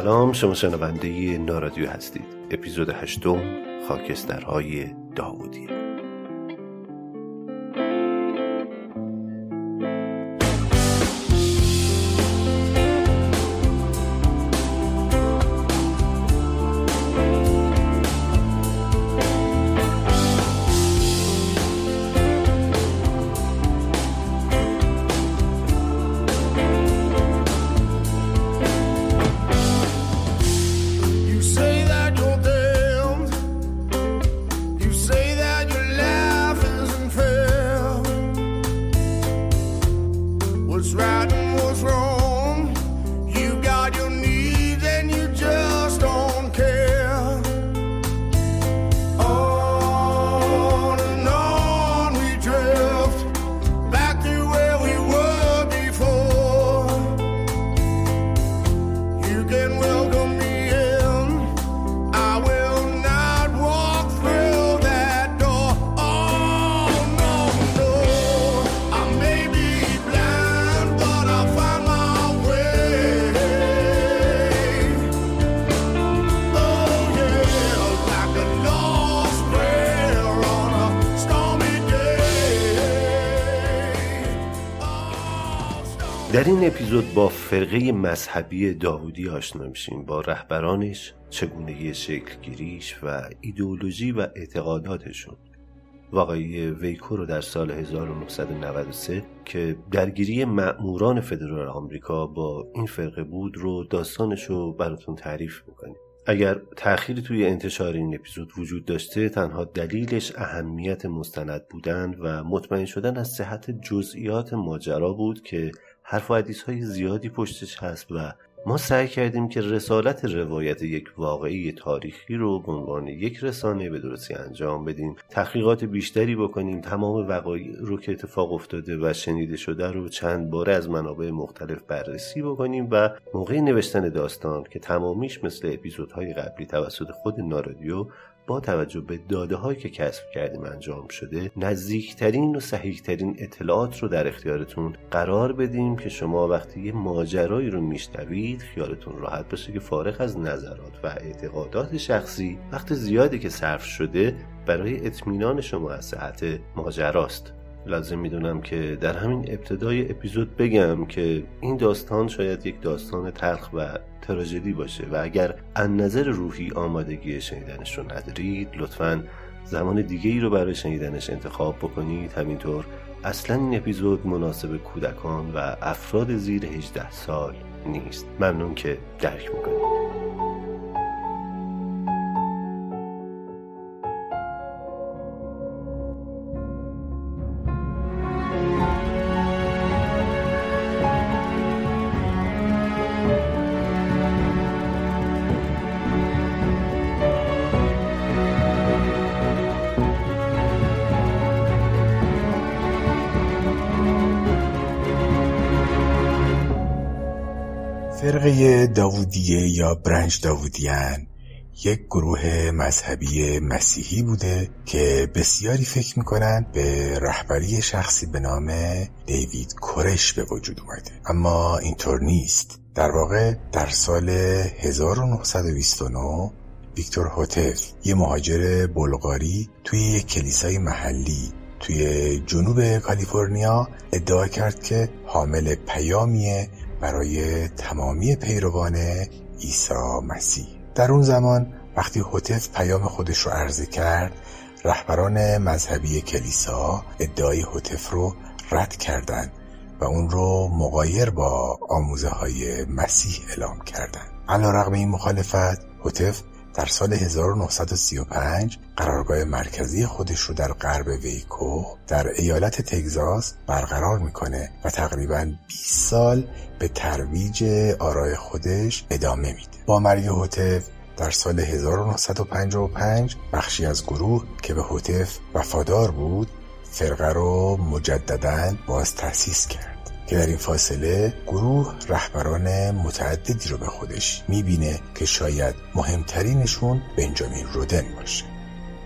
سلام شما شنونده نارادیو هستید. اپیزود هشتم خاکسترهای داودی این اپیزود با فرقه مذهبی داودی آشنا میشیم. با رهبرانش چگونگی شکلگیریش و ایدئولوژی و اعتقاداتشون. واقعی ویکو رو در سال 1993 که درگیری مأموران فدرال آمریکا با این فرقه بود رو داستانش رو براتون تعریف می‌کنیم. اگر تأخیری توی انتشار این اپیزود وجود داشته تنها دلیلش اهمیت مستند بودن و مطمئن شدن از صحت جزئیات ماجرا بود که حرف و حدیث های زیادی پشتش هست و ما سعی کردیم که رسالت روایت یک واقعی تاریخی رو به عنوان یک رسانه به درستی انجام بدیم تحقیقات بیشتری بکنیم تمام وقایع رو که اتفاق افتاده و شنیده شده رو چند باره از منابع مختلف بررسی بکنیم و موقع نوشتن داستان که تمامیش مثل اپیزودهای قبلی توسط خود نارادیو با توجه به داده هایی که کسب کردیم انجام شده نزدیکترین و صحیحترین اطلاعات رو در اختیارتون قرار بدیم که شما وقتی یه ماجرایی رو میشنوید خیالتون راحت باشه که فارغ از نظرات و اعتقادات شخصی وقت زیادی که صرف شده برای اطمینان شما از صحت ماجراست. لازم می‌دونم که در همین ابتدای اپیزود بگم که این داستان شاید یک داستان تلخ و تراژدی باشه و اگر ان نظر روحی آمادگی شنیدنش رو ندارید لطفا زمان دیگه ای رو برای شنیدنش انتخاب بکنید. همینطور اصلا این اپیزود مناسب کودکان و افراد زیر 18 سال نیست. ممنون که درک می‌کنید. داوودیه یا برنج داوودیان یک گروه مذهبی مسیحی بوده که بسیاری فکر می‌کنن به رهبری شخصی به نام دیوید کورش به وجود اومده. اما اینطور نیست. در واقع در سال 1929 ویکتور هوتف یه مهاجر بلغاری توی یک کلیسای محلی توی جنوب کالیفرنیا ادعا کرد که حامل پیامیه برای تمامی پیروان عیسی مسیح. در اون زمان وقتی هوتف پیام خودش رو عرضه کرد رهبران مذهبی کلیسا ادعای هوتف رو رد کردند و اون رو مقایر با آموزه های مسیح اعلام کردند علا رقم این مخالفت هوتف در سال 1935 قرارگاه مرکزی خودش رو در غرب ویکو در ایالت تگزاس برقرار می‌کنه و تقریبا 20 سال به ترویج آرای خودش ادامه میده. با مرگ هوتف در سال 1955 بخشی از گروه که به هوتف وفادار بود فرقه رو مجددا باز تأسیس کرد. که در این فاصله گروه رهبران متعددی رو به خودش می‌بینه که شاید مهمترینشون بنجامین رودن باشه.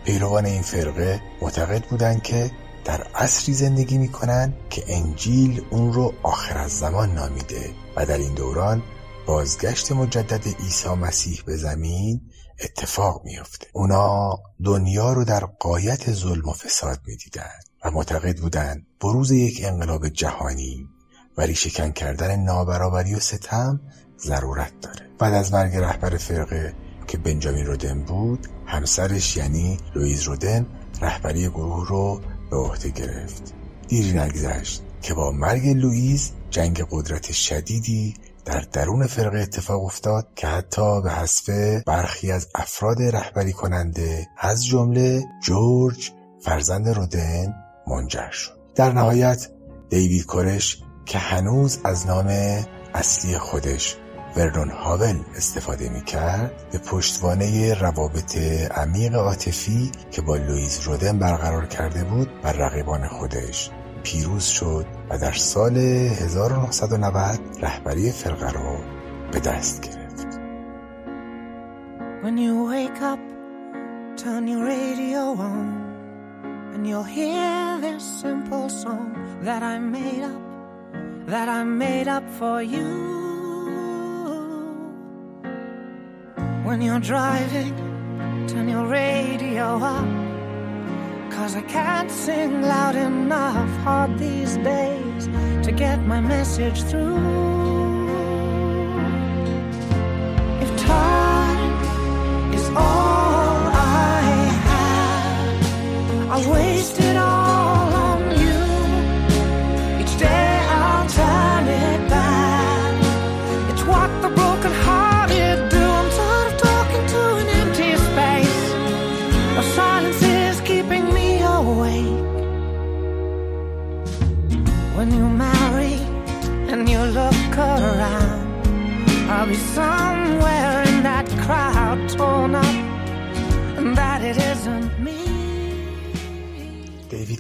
پیروان این فرقه معتقد بودند که در عصری زندگی می‌کنن که انجیل اون رو آخر از زمان نامیده و در این دوران بازگشت مجدد عیسی مسیح به زمین اتفاق میافته. اونا دنیا رو در قایت ظلم و فساد می‌دیدن و معتقد بودند بروز یک انقلاب جهانی و ریشهکن کردن نابرابری و ستم ضرورت داره. بعد از مرگ رهبر فرقه که بنجامین رودن بود همسرش یعنی لویز رودن رهبری گروه رو به عهده گرفت. دیری نگذشت که با مرگ لوئیس جنگ قدرت شدیدی در درون فرقه اتفاق افتاد که حتی به حذف برخی از افراد رهبری کننده از جمله جورج فرزند رودن منجر شد. در نهایت دیوید کورش که هنوز از نام اصلی خودش ورنون هاول استفاده می کرد به پشتوانه روابط عمیق عاطفی که با لوئیس رودن برقرار کرده بود بر رقیبان خودش. پیروز شد و در سال 1990 رهبری فرقه را به دست گرفت. When you wake up, turn your radio on And you'll hear this simple song that I made up. That I made up for you. When you're driving, turn your radio up. Cause I can't sing loud enough hard these days to get my message through. If time is all I have, I'll waste it all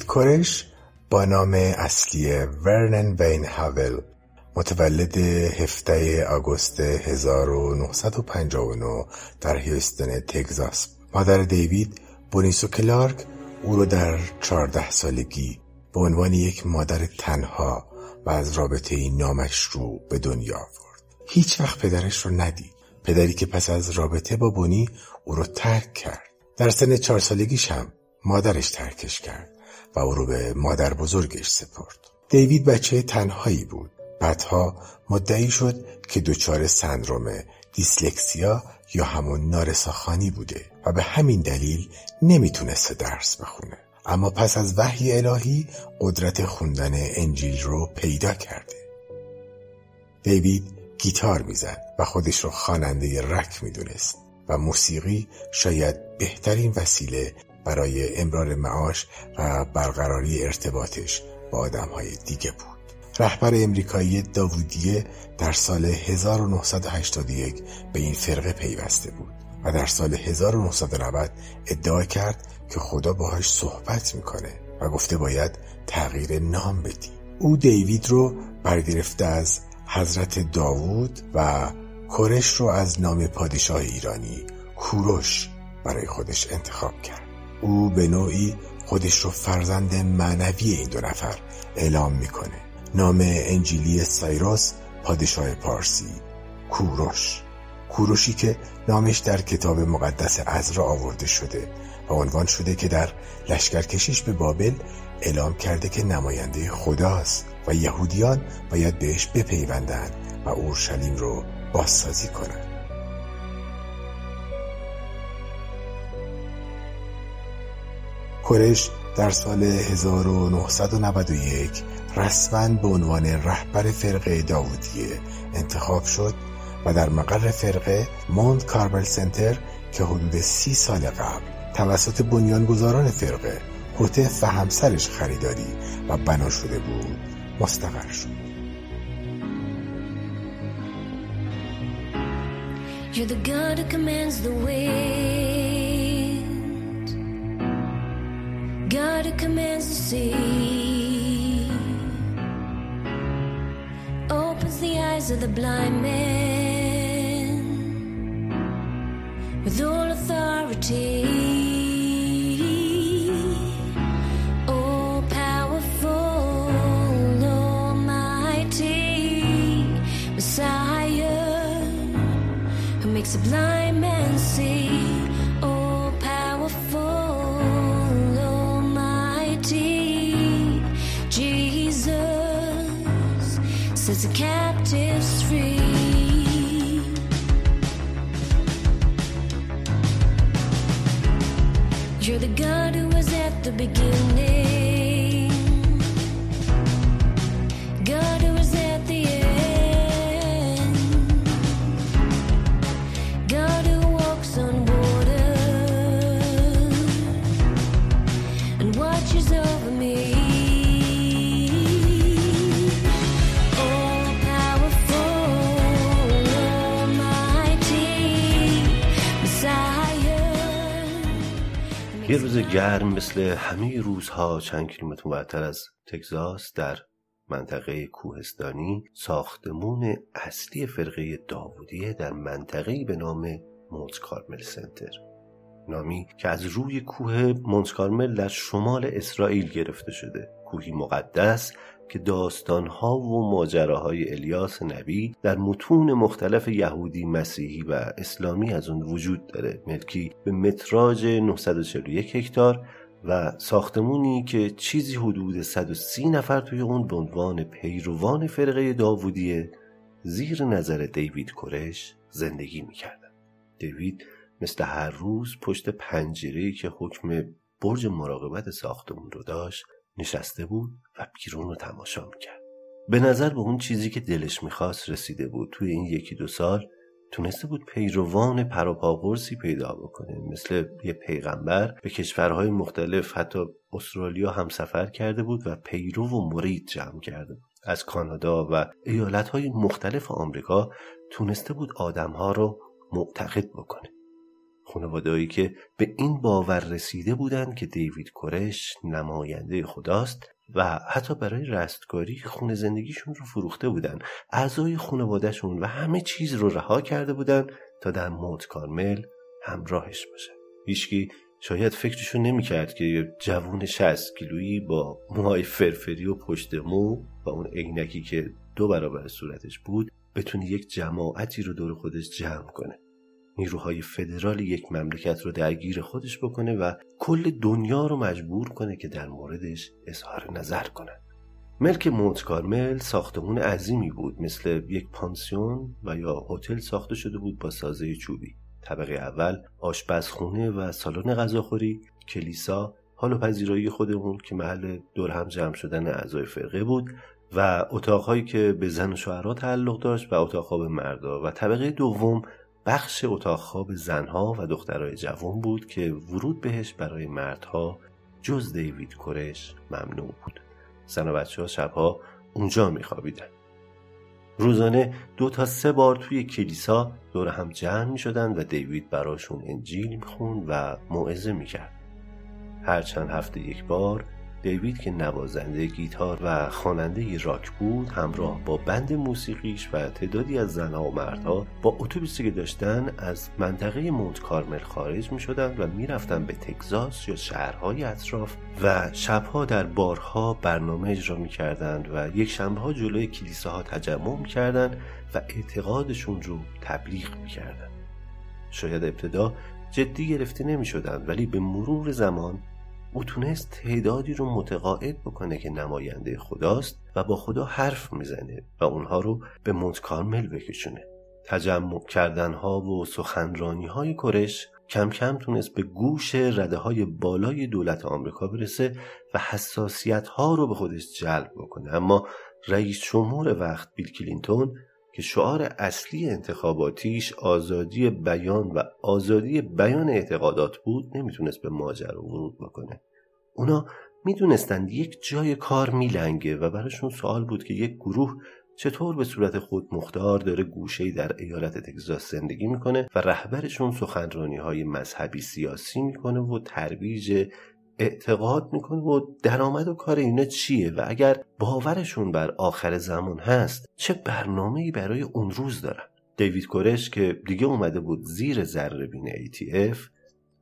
کورش با نام اصلی ورنن وین هاول متولد 17 آگوست 1959 در هیوستن تگزاس مادر دیوید بونیسو کلارک او را در چهارده سالگی به عنوان یک مادر تنها و از رابطه نامشروع به دنیا آورد. هیچ وقت پدرش رو ندید. پدری که پس از رابطه با بونی او رو ترک کرد. در سن چهار سالگیش هم مادرش ترکش کرد و او رو به مادر بزرگش سپرد. دیوید بچه تنهایی بود. بعدها مدعی شد که دچار سندروم دیسلکسیا یا همون نارساخانی بوده و به همین دلیل نمی‌تونسته درس بخونه اما پس از وحی الهی قدرت خوندن انجیل رو پیدا کرده دیوید گیتار می‌زد و خودش رو خواننده رک می‌دونست و موسیقی شاید بهترین وسیله برای امرار معاش و برقراری ارتباطش با آدمهای دیگه بود. رهبر امریکایی داوودیه در سال 1981 به این فرقه پیوسته بود و در سال 1990 ادعا کرد که خدا باهاش صحبت می‌کنه و گفته باید تغییر نام بدی. او دیوید رو برگرفته از حضرت داوود و کورش رو از نام پادشاه ایرانی کوروش برای خودش انتخاب کرد. او به نوعی خودش رو فرزند معنوی این دو نفر اعلام می‌کنه. نام انجیلی سایروس پادشاه پارسی کوروش. کوروشی که نامش در کتاب مقدس ازرا آورده شده و عنوان شده که در لشکرکشیش به بابل اعلام کرده که نماینده خداست و یهودیان باید بهش بپیوندند و اورشلیم رو بازسازی کنند. کورش در سال 1991 رسما به عنوان رهبر فرقه داوودیه انتخاب شد و در مقر فرقه موند کاربل سنتر که حدود سی سال قبل توسط بنیانگذاران فرقه هوتف و همسرش خریداری و بنا شده بود مستقر شد. You're the God who commands the wind. God who commands the sea Opens the eyes of the blind man With all authority. All powerful, almighty Messiah who makes a blind beginning. یه روز گرم مثل همه روزها چند کیلومتر ورتر از تگزاس در منطقه کوهستانی ساختمون اصلی فرقه داوودیه در منطقه‌ای به نام مونت کارمل سنتر. نامی که از روی کوه مونت کارمل در شمال اسرائیل گرفته شده. کوهی مقدس که داستانها و ماجراهای الیاس نبی در متون مختلف یهودی مسیحی و اسلامی از اون وجود داره. ملکی به متراژ 941 هکتار و ساختمونی که چیزی حدود 130 نفر توی اون به عنوان پیروان فرقه داوودیه زیر نظر دیوید کرش زندگی می‌کردن. دیوید مثل هر روز پشت پنجره‌ای که حکم برج مراقبت ساختمون رو داشت نشسته بود و بیرون رو تماشا می‌کرد. به نظر به اون چیزی که دلش می‌خواست رسیده بود توی این یکی دو سال تونسته بود پیروان پروپاگورسی پیدا بکنه. مثل یه پیغمبر به کشورهای مختلف حتی استرالیا هم سفر کرده بود و پیرو و مرید جمع کرده بود. از کانادا و ایالتهای مختلف آمریکا تونسته بود آدمها رو معتقد بکنه. خانوادهایی که به این باور رسیده بودند که دیوید کرش نماینده خداست و حتی برای رستگاری خونه زندگیشون رو فروخته بودن اعضای خانوادهشون و همه چیز رو رها کرده بودن تا در موت کارمل همراهش باشه. هیچکی شاید فکرشون نمی‌کرد که جوون 60 کیلویی با موهای فرفری و پشت مو و اون عینکی که دو برابر صورتش بود بتونه یک جماعتی رو دور خودش جمع کنه. نیروهای فدرال یک مملکت رو درگیر خودش بکنه و کل دنیا رو مجبور کنه که در موردش اظهار نظر کنه. ملک مونت کارمل ساختمون عظیمی بود مثل یک پانسیون و یا هتل ساخته شده بود با سازه چوبی. طبقه اول آشپزخونه و سالن غذاخوری کلیسا حال و پذیرایی خودمون که محل دور هم جمع شدن اعضای فرقه بود و اتاقهایی که به زن و شوهرها تعلق داشت و اتاق خواب مردا و طبقه دوم بخش اتاق خواب زنها و دخترای جوان بود که ورود بهش برای مردها جز دیوید کرش ممنوع بود. زن و بچه ها شبها اونجا میخوابیدن. روزانه دو تا سه بار توی کلیسا دور هم جمع می شدن و دیوید براشون انجیل می‌خوند و موعظه می‌کرد. هر چند هفته یک بار دیوید که نوازنده گیتار و خواننده راک بود همراه با بند موسیقیش و تعدادی از زنها و مردها با اتوبوسی که داشتن از منطقه مونت کارمل خارج می شدن و می رفتن به تگزاس یا شهرهای اطراف و شبها در بارها برنامه اجرا می کردند و یک شنبه ها جلوی کلیساها تجمع می کردن و اعتقادشون رو تبلیغ می کردن. شاید ابتدا جدی گرفته نمی شدن ولی به مرور زمان او تونست تعدادی رو متقاعد بکنه که نماینده خداست و با خدا حرف می‌زنه و اونها رو به مونت کارمل بکشونه. تجمع کردنها و سخنرانی های کرش کم کم تونست به گوش رده های بالای دولت آمریکا برسه و حساسیت ها رو به خودش جلب بکنه. اما رئیس جمهور وقت بیل کلینتون که شعار اصلی انتخاباتیش آزادی بیان و آزادی بیان اعتقادات بود نمی‌تونست به ماجرا ورود بکنه. اونا می‌دونستند یک جای کار میلنگه و براشون سوال بود که یک گروه چطور به صورت خود مختار داره گوشه‌ای در ایالت تگزاس زندگی می‌کنه و رهبرشون سخنرانی های مذهبی سیاسی می‌کنه و ترویج اعتقاد می‌کنه و درآمد و کار اینا چیه؟ و اگر باورشون بر آخر زمان هست چه برنامه‌ای برای اون روز دارن؟ دیوید کورش که دیگه اومده بود زیر ذره بین ATF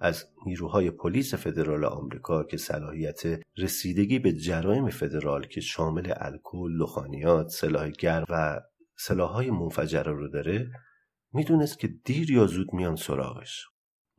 از نیروهای پلیس فدرال آمریکا که صلاحیت رسیدگی به جرایم فدرال که شامل الکل، لخانیات، سلاح گرم و سلاحهای منفجره رو داره می‌دونست که دیر یا زود میان سراغش.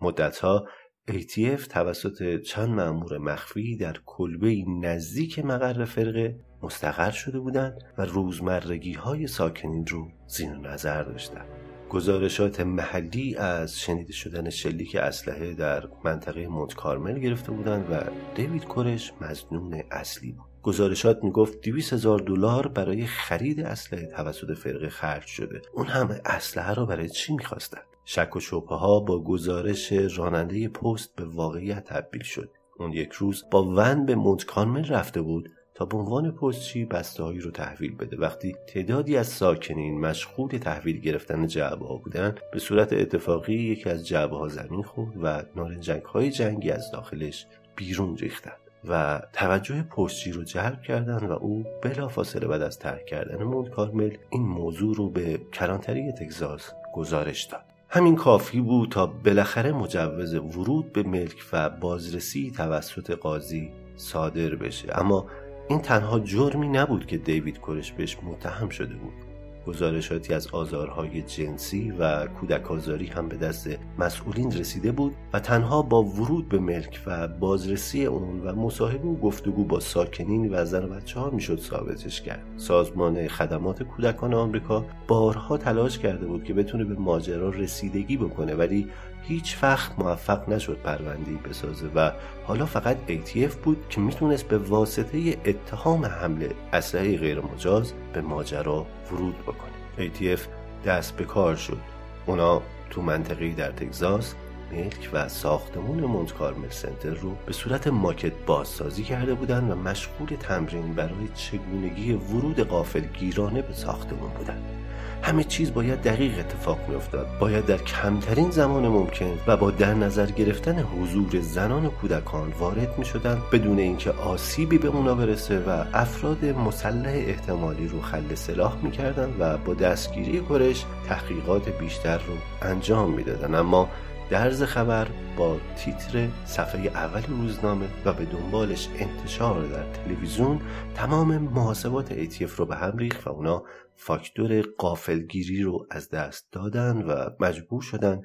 مدتها ATF توسط چند مأمور مخفی در کلبه نزدیک مقر فرقه مستقر شده بودند و روزمرگی های ساکنین رو زیر نظر داشتند. گزارشات محلی از شنیده شدن شلیک اسلحه در منطقه مونت کارمل گرفته بودند و دیوید کورش مزنون اصلی بود. گزارشات می‌گفت 200 هزار دلار برای خرید اسلحه توسط فرقه خرج شده. اون همه اسلحه رو برای چی می‌خواستن؟ شک و شبه ها با گزارش راننده پست به واقعیت تبدیل شد. اون یک روز با ون به مونت کارمل رفته بود تا به عنوان پستچی بستههایی رو تحویل بده وقتی تعدادی از ساکنین مشغول تحویل گرفتن جعبه ها بودن به صورت اتفاقی یکی از جعبه ها زمین خورد و نارنجک های جنگی از داخلش بیرون ریختند و توجه پستچی رو جلب کردند و او بلافاصله بعد از ترک کردن مونت کارمل این موضوع رو به کلانتری تگزاس گزارش داد همین کافی بود تا بالاخره مجوز ورود به ملک و بازرسی توسط قاضی صادر بشه. اما این تنها جرمی نبود که دیوید کورش بهش متهم شده بود. گزارشاتی از آزارهای جنسی و کودک آزاری هم به دست مسئولین رسیده بود و تنها با ورود به ملک و بازرسی اون و مصاحبه و گفتگو با ساکنین و زن و بچه ها می‌شد ثابتش کرد. سازمان خدمات کودکان آمریکا بارها تلاش کرده بود که بتونه به ماجرا رسیدگی بکنه ولی هیچ وقت موفق نشد پروندی بسازه و حالا فقط ATF بود که می‌تونست به واسطه اتهام حمله اسلحه غیر مجاز به ماجرا ورود بکنه. ATF دست به کار شد. اونا تو منطقه در تگزاس ملک و ساختمون مونت کارمل سنتر رو به صورت ماکت بازسازی کرده بودند و مشغول تمرین برای چگونگی ورود قافل گیرانه به ساختمون بودند همه چیز باید دقیق اتفاق میافتاد. باید در کمترین زمان ممکن و با در نظر گرفتن حضور زنان و کودکان وارد می شدن بدون اینکه آسیبی به اونا برسه و افراد مسلح احتمالی رو خل سلاح می‌کردن و با دستگیری کرش تحقیقات بیشتر رو انجام می‌دادن اما درز خبر با تیتر صفحه اول روزنامه و به دنبالش انتشار در تلویزیون تمام محاسبات ATF رو به هم ریخت و اونا فاکتور قافلگیری رو از دست دادن و مجبور شدن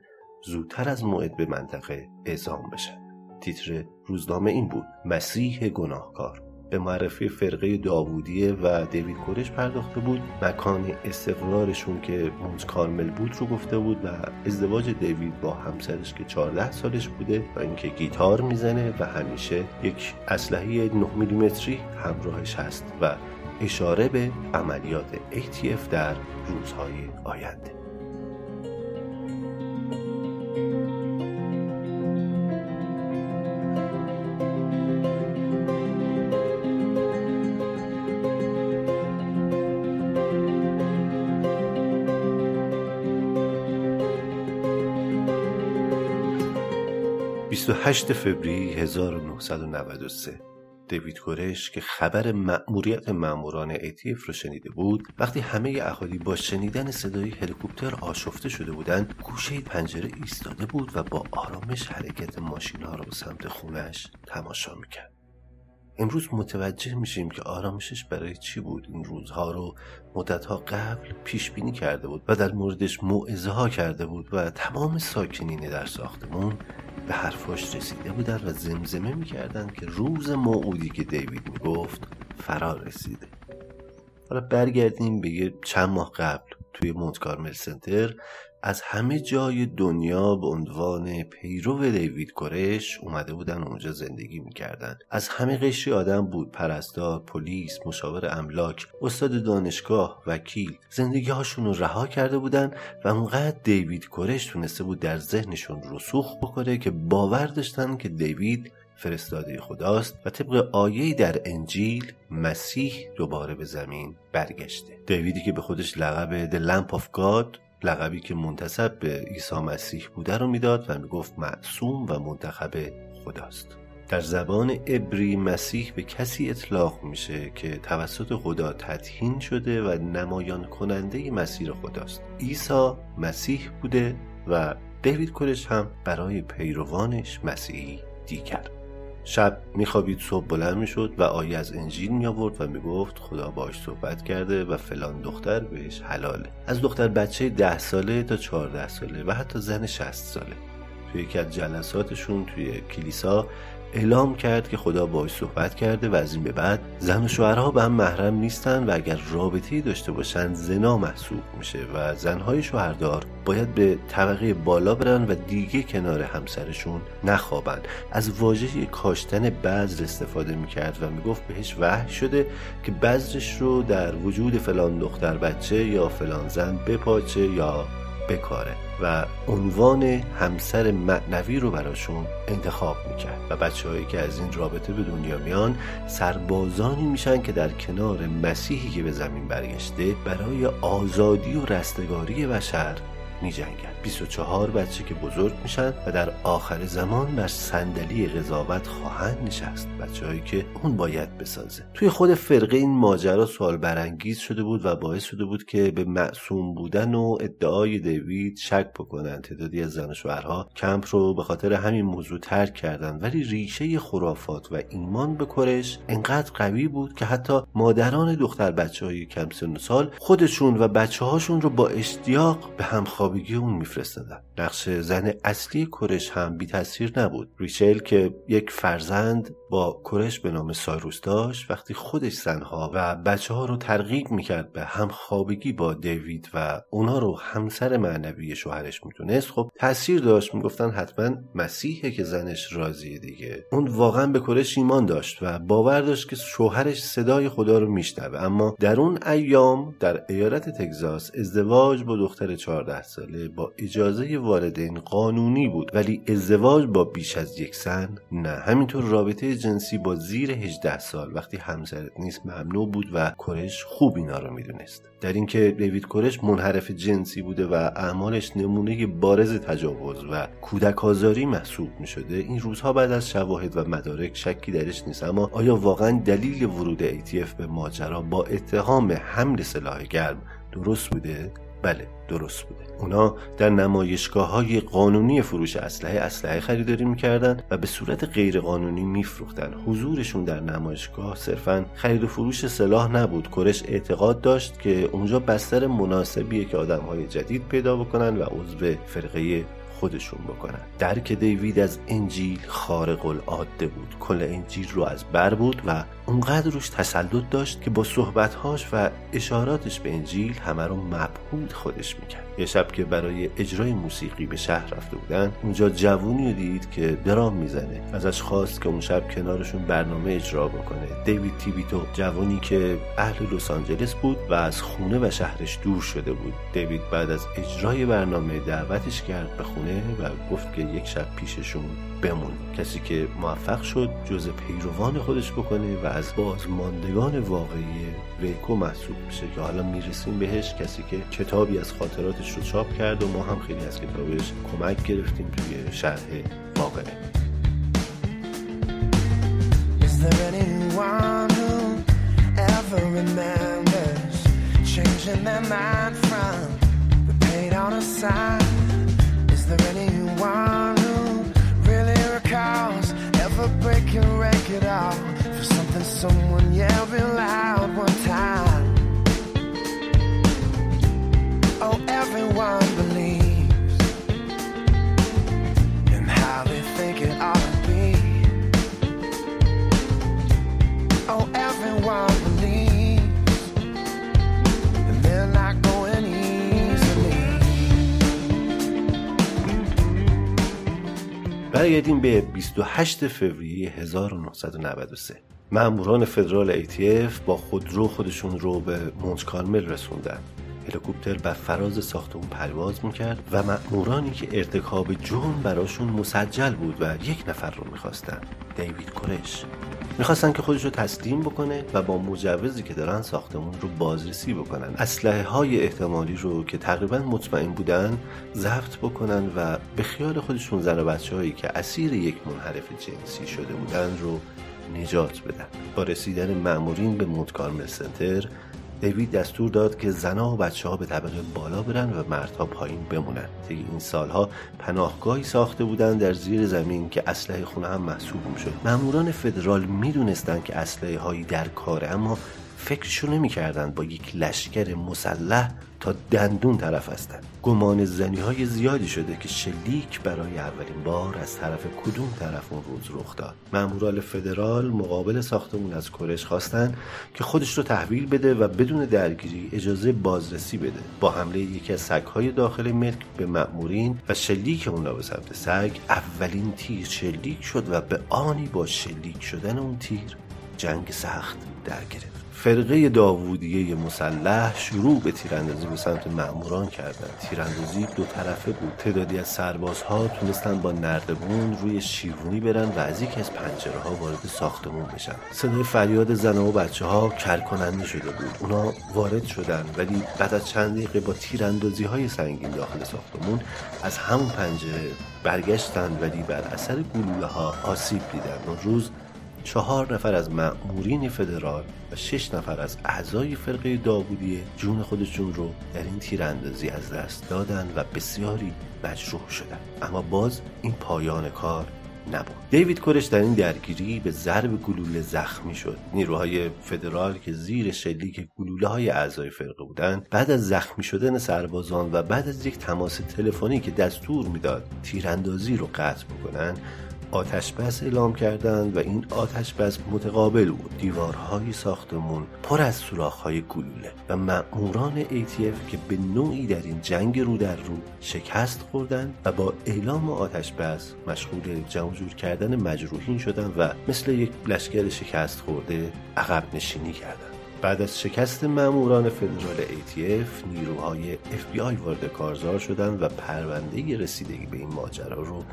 زودتر از موعد به منطقه اعزام بشن. تیتر روزنامه این بود مسیح گناهکار. به معرفی فرقه داوودیه و دیوید کورش پرداخته بود. مکان استقرارشون که مونز کارمل بود رو گفته بود و ازدواج دیوید با همسرش که 14 سالش بوده و اینکه گیتار می‌زنه و همیشه یک اسلحه 9 میلیمتری همراهش هست و اشاره به عملیات ATF در روزهای آینده. 28 فوریه 1993 دیوید کورش که خبر مأموریت ماموران ATF رو شنیده بود وقتی همه اهالی با شنیدن صدای هلیکوپتر آشفته شده بودند گوشه پنجره ایستاده بود و با آرامش حرکت ماشینا رو به سمت خونش تماشا می‌کرد. امروز متوجه میشیم که آرامشش برای چی بود. این روزها رو مدتها قبل پیش بینی کرده بود و در موردش موعظه ها کرده بود و تمام ساکنین در ساختمون به حرفاش رسیده بودن و زمزمه می‌کردن که روز موعودی که دیوید می‌گفت فرا رسیده. حالا برگردیم به چند ماه قبل توی مونت کارمل سنتر. از همه جای دنیا به عنوان پیرو دیوید کورش اومده بودن اونجا زندگی می‌کردن. از همه قشری آدم بود پرستار پلیس مشاور املاک استاد دانشگاه وکیل. زندگی هاشون رو رها کرده بودن و اونقدر دیوید کورش تونسته بود در ذهنشون رسوخ بکنه که باور داشتن که دیوید فرستاده خداست و طبق آیه در انجیل مسیح دوباره به زمین برگشته. دیویدی که به خودش لقب The Lamp of God لقبی که منتصب به عیسی مسیح بوده رو می‌داد و می‌گفت معصوم و منتخب خداست. در زبان عبری مسیح به کسی اطلاق میشه که توسط خدا تدهین شده و نمایان کننده مسیر خداست. عیسی مسیح بوده و دیوید کرش هم برای پیروانش مسیحی دیگر. شب میخوابید صبح بلند می‌شد و آیه از انجیل می آورد و می‌گفت خدا باش صحبت کرده و فلان دختر بهش حلاله از دختر بچه ده ساله تا چهارده ساله و حتی زن شست ساله. توی یکی از جلساتشون توی کلیسا اعلام کرد که خدا باش صحبت کرده و از این به بعد زن و شوهرها به هم محرم نیستن و اگر رابطه داشته باشن زنا محسوب میشه و زنهای شوهردار باید به طبقه بالا برن و دیگه کنار همسرشون نخوابن. از واژه کاشتن بذر استفاده می‌کرد و می‌گفت بهش وحی شده که بذرش رو در وجود فلان دختر بچه یا فلان زن بپاچه یا بکاره. و عنوان همسر معنوی رو براشون انتخاب می‌کرد. و بچه هایی که از این رابطه به دنیا میان سربازانی میشن که در کنار مسیحی که به زمین برگشته برای آزادی و رستگاری بشر می جنگن 24 بچه که بزرگ میشن و در آخر زمان بر صندلی قضاوت خواهند نشست. بچههایی که اون باید بسازه. توی خود فرقه این ماجرا سوال برانگیز شده بود و باعث شده بود که به معصوم بودن و ادعای دیوید شک بکنن تعدادی از زن و شوهرها کمپ رو به خاطر همین موضوع ترک کردن ولی ریشه خرافات و ایمان به کرش انقدر قوی بود که حتی مادران دختر بچه های کم سن سال خودشون و بچه هاشون رو با اشتیاق به همخوابگی اون میفرستادن. نقش زن اصلی کرش هم بی تاثیر نبود. ریچل که یک فرزند با کرش به نام سایروس داشت وقتی خودش زنها و بچه ها رو ترغیب می‌کرد به همخوابگی با دیوید و اونا رو همسر معنوی شوهرش می‌تونست خب تاثیر داشت. می‌گفتن حتما مسیحه که زنش راضیه دیگه. اون واقعا به کرش ایمان داشت و باور داشت که شوهرش صدای خدا رو میشنوه. اما در اون ایام در ایالت تگزاس ازدواج با دختر 14 ساله با اجازه والدین قانونی بود ولی ازدواج با بیش از یک زن نه. همینطور رابطه جنسی با زیر 18 سال. وقتی همسرت نیست ممنوع بود و کرش خوب اینا رو می‌دونست. در اینکه دیوید کرش منحرف جنسی بوده و اعمالش نمونه بارز تجاوز و کودک آزاری محسوب می شده این روزها بعد از شواهد و مدارک شکی درش نیست. اما آیا واقعا دلیل ورود ATF به ماجرا با اتهام حمل سلاح گرم درست بوده؟ بله درست بوده. اونا در نمایشگاه های قانونی فروش اسلحه اسلحه خریداری می‌کردن و به صورت غیر قانونی میفروختن. حضورشون در نمایشگاه صرفا خرید و فروش سلاح نبود. کرش اعتقاد داشت که اونجا بستر مناسبیه که آدم های جدید پیدا بکنن و عضو فرقه خودشون بکنن. درک دیوید از انجیل خارق العاده بود. کل انجیل رو از بر بود و اونقدر روش تسلط داشت که با صحبتهاش و اشاراتش به انجیل همه رو مبهود خودش می‌کرد. یه شب که برای اجرای موسیقی به شهر رفته بودن اونجا جوونی رو دید که درام می‌زنه. ازش خواست که اون شب کنارشون برنامه اجرا بکنه. دیوید تیبیتو جوانی که اهل لس آنجلس بود و از خونه و شهرش دور شده بود. دیوید بعد از اجرای برنامه دعوتش کرد به خونه و گفت که یک شب پیششون بمون. کسی که موفق شد جز پیروان خودش بکنه و از بازماندگان واقعی ویکو محسوب میشه که حالا می‌رسیم بهش کسی که کتابی از خاطراتش رو چاپ کرد و ما هم خیلی از کتابش کمک گرفتیم توی شرح واقعه. miracles, ever breaking it out oh. for something, someone, yeah, realize. برگردیم به 28 فوریه 1993 ماموران فدرال ATF با خودرو خودشون رو به مونت کارمل رسوندن. هلیکوپتر بر فراز ساختمون پرواز می‌کرد و مأمورانی که ارتکاب جرم براشون مسجل بود و یک نفر رو می‌خواستن. دیوید کرش می‌خواستن که خودش رو تسلیم بکنه و با مجوزی که دارن ساختمون رو بازرسی بکنن. اسلحه های احتمالی رو که تقریبا مطمئن بودن ضبط بکنن و به خیال خودشون زن و بچه هایی که اسیر یک منحرف جنسی شده بودن رو نجات بدن. با رسیدن مأمورین به مونت کارمل سنتر دیوید دستور داد که زنها و بچه ها به طبقه بالا برن و مردها پایین بمونن. طی این سالها پناهگاهی ساخته بودند در زیر زمین که اسلحه خونه هم محسوب می‌شد ماموران فدرال می‌دونستند که اسلحه هایی در کاره اما فکرشو نمی‌کردند با یک لشکر مسلح تا دندون طرف هستند گمان زنی های زیادی شده که شلیک برای اولین بار از طرف کدوم طرف اون روز رخ داد. مامورال فدرال مقابل ساختمون از کرش خواستن که خودش رو تحویل بده و بدون درگیری اجازه بازرسی بده. با حمله یکی از سگهای داخل ملک به مأمورین و شلیک اونا به سمت سگ اولین تیر شلیک شد و به آنی با شلیک شدن اون تیر جنگ سخت در گرفت. فرقه داوودیه مسلح شروع به تیراندازی به سمت مأموران کردند. تیراندازی دو طرفه بود. تعدادی از سربازها تونستن با نردبون روی شیروانی برن و از یکی از پنجره ها وارد ساختمون بشن. صدای فریاد زنها و بچه ها کرکننده شده بود. اونا وارد شدن ولی بعد از چند دقیقه با تیراندازی های سنگین داخل ساختمون از همون پنجره برگشتند ولی بر اثر گلوله ها آسیب دیدن. اون روز چهار نفر از مأمورین فدرال و شش نفر از اعضای فرقه داوودیه جون خودشون رو در این تیراندازی از دست دادن و بسیاری مجروح شدن. اما باز این پایان کار نبود. دیوید کورش در این درگیری به ضرب گلوله زخمی شد. نیروهای فدرال که زیر شلیک گلوله های اعضای فرقه بودند بعد از زخمی شدن سربازان و بعد از یک تماس تلفنی که دستور می‌داد تیراندازی رو قطع بکنن آتش بس اعلام کردند و این آتش بس متقابل بود. دیوارهای ساختمون پر از سوراخ‌های گلوله و مأموران ATF که به نوعی در این جنگ رو در رو شکست خوردند و با اعلام آتش بس مشغول جمع جور کردن مجروحین شدند و مثل یک لشکر شکست خورده عقب نشینی کردند. بعد از شکست ماموران فدرال ATF نیروهای FBI وارد کارزار شدند و پرونده رسیدگی به این ماجرا رو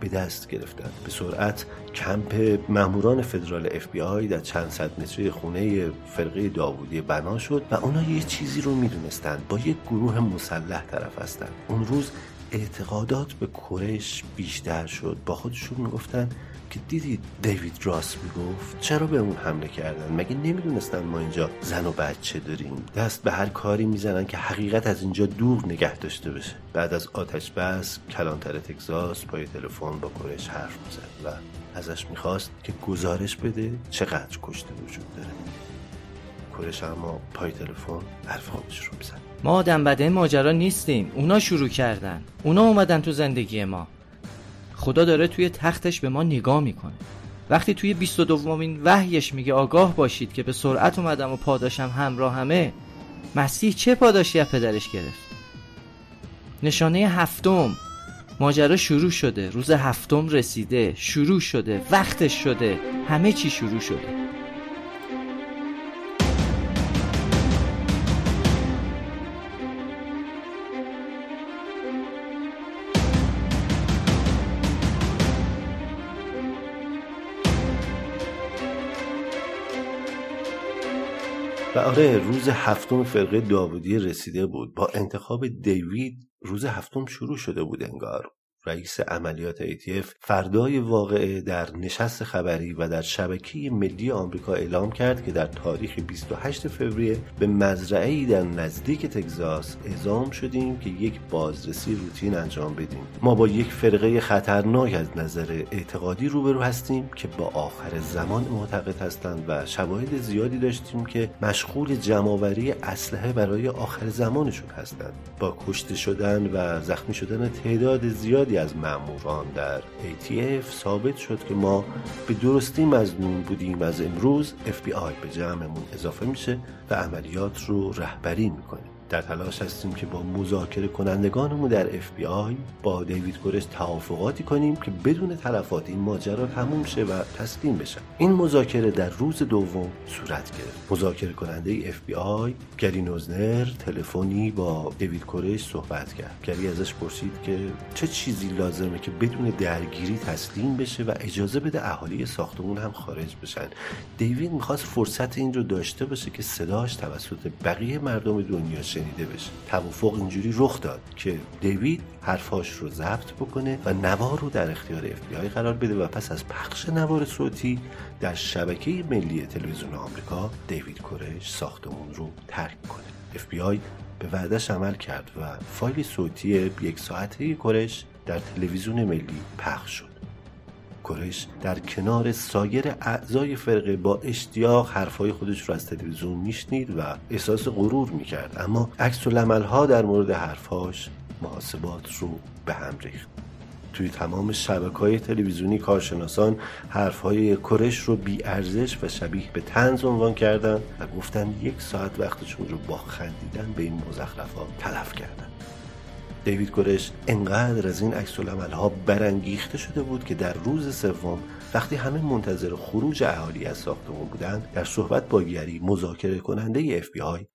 به دست گرفتند. به سرعت کمپ ماموران فدرال اف بی آی در چند صد متری خونه فرقه داوودی بنا شد و اونا یه چیزی رو می‌دونستند. با یک گروه مسلح طرف هستند. اون روز اعتقادات به کرش بیشتر شد. با خودشون می‌گفتن که دیدید دیوید راست می‌گفت؟ چرا به اون حمله کردن؟ مگه نمی‌دونستن ما اینجا زن و بچه داریم؟ دست به هر کاری می‌زنن که حقیقت از اینجا دور نگه داشته بشه. بعد از آتش بس کلانتر تگزاس پای تلفن با کرش حرف می‌زد و ازش می‌خواست که گزارش بده چقدر کشته وجود داره. کرش اما پای تلفن حرف خودش رو می‌زد. ما آدم بده ماجرا نیستیم. اونا شروع کردن. اونا اومدن تو زندگی ما. خدا داره توی تختش به ما نگاه می‌کنه. وقتی توی 22 دومین وحیش میگه آگاه باشید که به سرعت اومدم و پاداشم همراه همه مسیح چه پاداشی از پدرش گرفت؟ نشانه هفتم ماجرا شروع شده روز هفتم رسیده شروع شده وقتش شده همه چی شروع شده. آره روز هفتم فرقه داودی رسیده بود. با انتخاب دیوید روز هفتم شروع شده بود انگار. رئیس عملیات ATF فردای واقعه در نشست خبری و در شبکه ملی آمریکا اعلام کرد که در تاریخ 28 فوریه به مزرعه در نزدیک تگزاس اعزام شدیم که یک بازرسی روتین انجام بدیم. ما با یک فرقه خطرناک از نظر اعتقادی روبرو هستیم که با آخر زمان معتقد هستند و شواهد زیادی داشتیم که مشغول جمعآوری اسلحه برای آخر زمانشون هستند. با کشته شدن و زخمی شدن تعداد زیادی از ماموران در ATF ثابت شد که ما به درستی مزنون بودیم از امروز FBI به جمعمون اضافه میشه و عملیات رو رهبری می‌کنیم. در تلاش هستیم که با مذاکره کنندگانمون در FBI با دیوید گورش توافقاتی کنیم که بدون تلفات این ماجرا تموم شه و تسلیم بشن این مذاکره در روز دوم صورت گرفت. مذاکره کننده FBI گری نوزنر تلفنی با دیوید کورش صحبت کرد. گری ازش پرسید که چه چیزی لازمه که بدون درگیری تسلیم بشه و اجازه بده اهالی ساختمون هم خارج بشن. دیوید می‌خواست فرصت این رو داشته باشه که صداش توسط بقیه مردم دنیا شنیده بشه. توافق اینجوری رخ داد که دیوید حرفاش رو ضبط بکنه و نوار رو در اختیار FBI قرار بده و پس از پخش نوار صوتی در شبکه ملی تلویزیون آمریکا دیوید کورش ساختمون رو ترک کنه. FBI به وعدش عمل کرد و فایل صوتی یک ساعته کورش در تلویزیون ملی پخش شد. کورش در کنار سایر اعضای فرقه با اشتیاق حرفهای خودش رو از تلویزیون میشنید و احساس غرور می‌کرد. اما عکس ها در مورد حرفاش محاسبات رو به هم ریخت. توی تمام شبکه های تلویزیونی کارشناسان حرفهای کرش رو بی ارزش و شبیه به تنز عنوان کردن و گفتن یک ساعت وقتشون رو با خندیدن به این مزخرفات تلف کردن دیوید کرش انقدر از این عکس ها برانگیخته شده بود که در روز سوم وقتی همه منتظر خروج اهالی از ساختمان بودند در صحبت با گری مذاکره کننده اف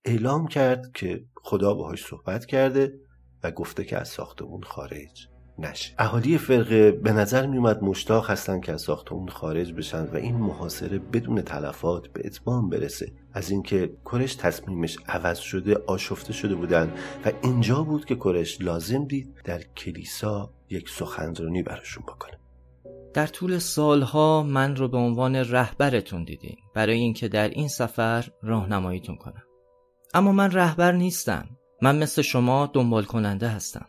اعلام کرد که خدا باهاش صحبت کرده و گفته که از ساختمون خارج. نشه. اهالی فرقه به نظر میومد مشتاق هستن که از ساختمون خارج بشن و این محاصره بدون تلفات به اتمام برسه. از اینکه کرش تصمیمش عوض شده آشفته شده بودن و اینجا بود که کرش لازم دید در کلیسا یک سخنرانی براشون بکنه. در طول سالها من رو به عنوان رهبرتون دیدین. برای اینکه در این سفر راهنماییتون کنم. اما من رهبر نیستم. من مثل شما دنبال کننده هستم.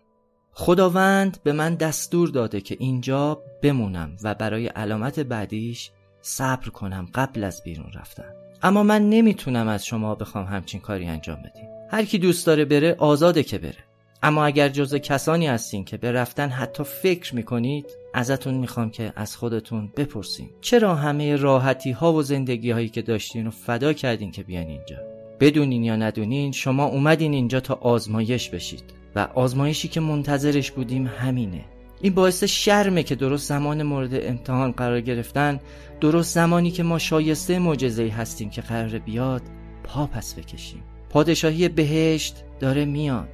خداوند به من دستور داده که اینجا بمونم و برای علامت بعدیش صبر کنم قبل از بیرون رفتن. اما من نمی‌تونم از شما بخوام همچین کاری انجام بدیم هر کی دوست داره بره آزاده که بره. اما اگر جزء کسانی هستین که به رفتن حتی فکر می‌کنید ازتون می‌خوام که از خودتون بپرسیم چرا همه راحتی ها و زندگی هایی که داشتین و فدا کردین که بیان اینجا؟ بدونین یا ندونین شما اومدین اینجا تا آزمایش بشید. و آزمایشی که منتظرش بودیم همینه. این باعث شرمه که درست زمان مورد امتحان قرار گرفتن درست زمانی که ما شایسته معجزه‌ای هستیم که قرار بیاد پا پس بکشیم. پادشاهی بهشت داره میاد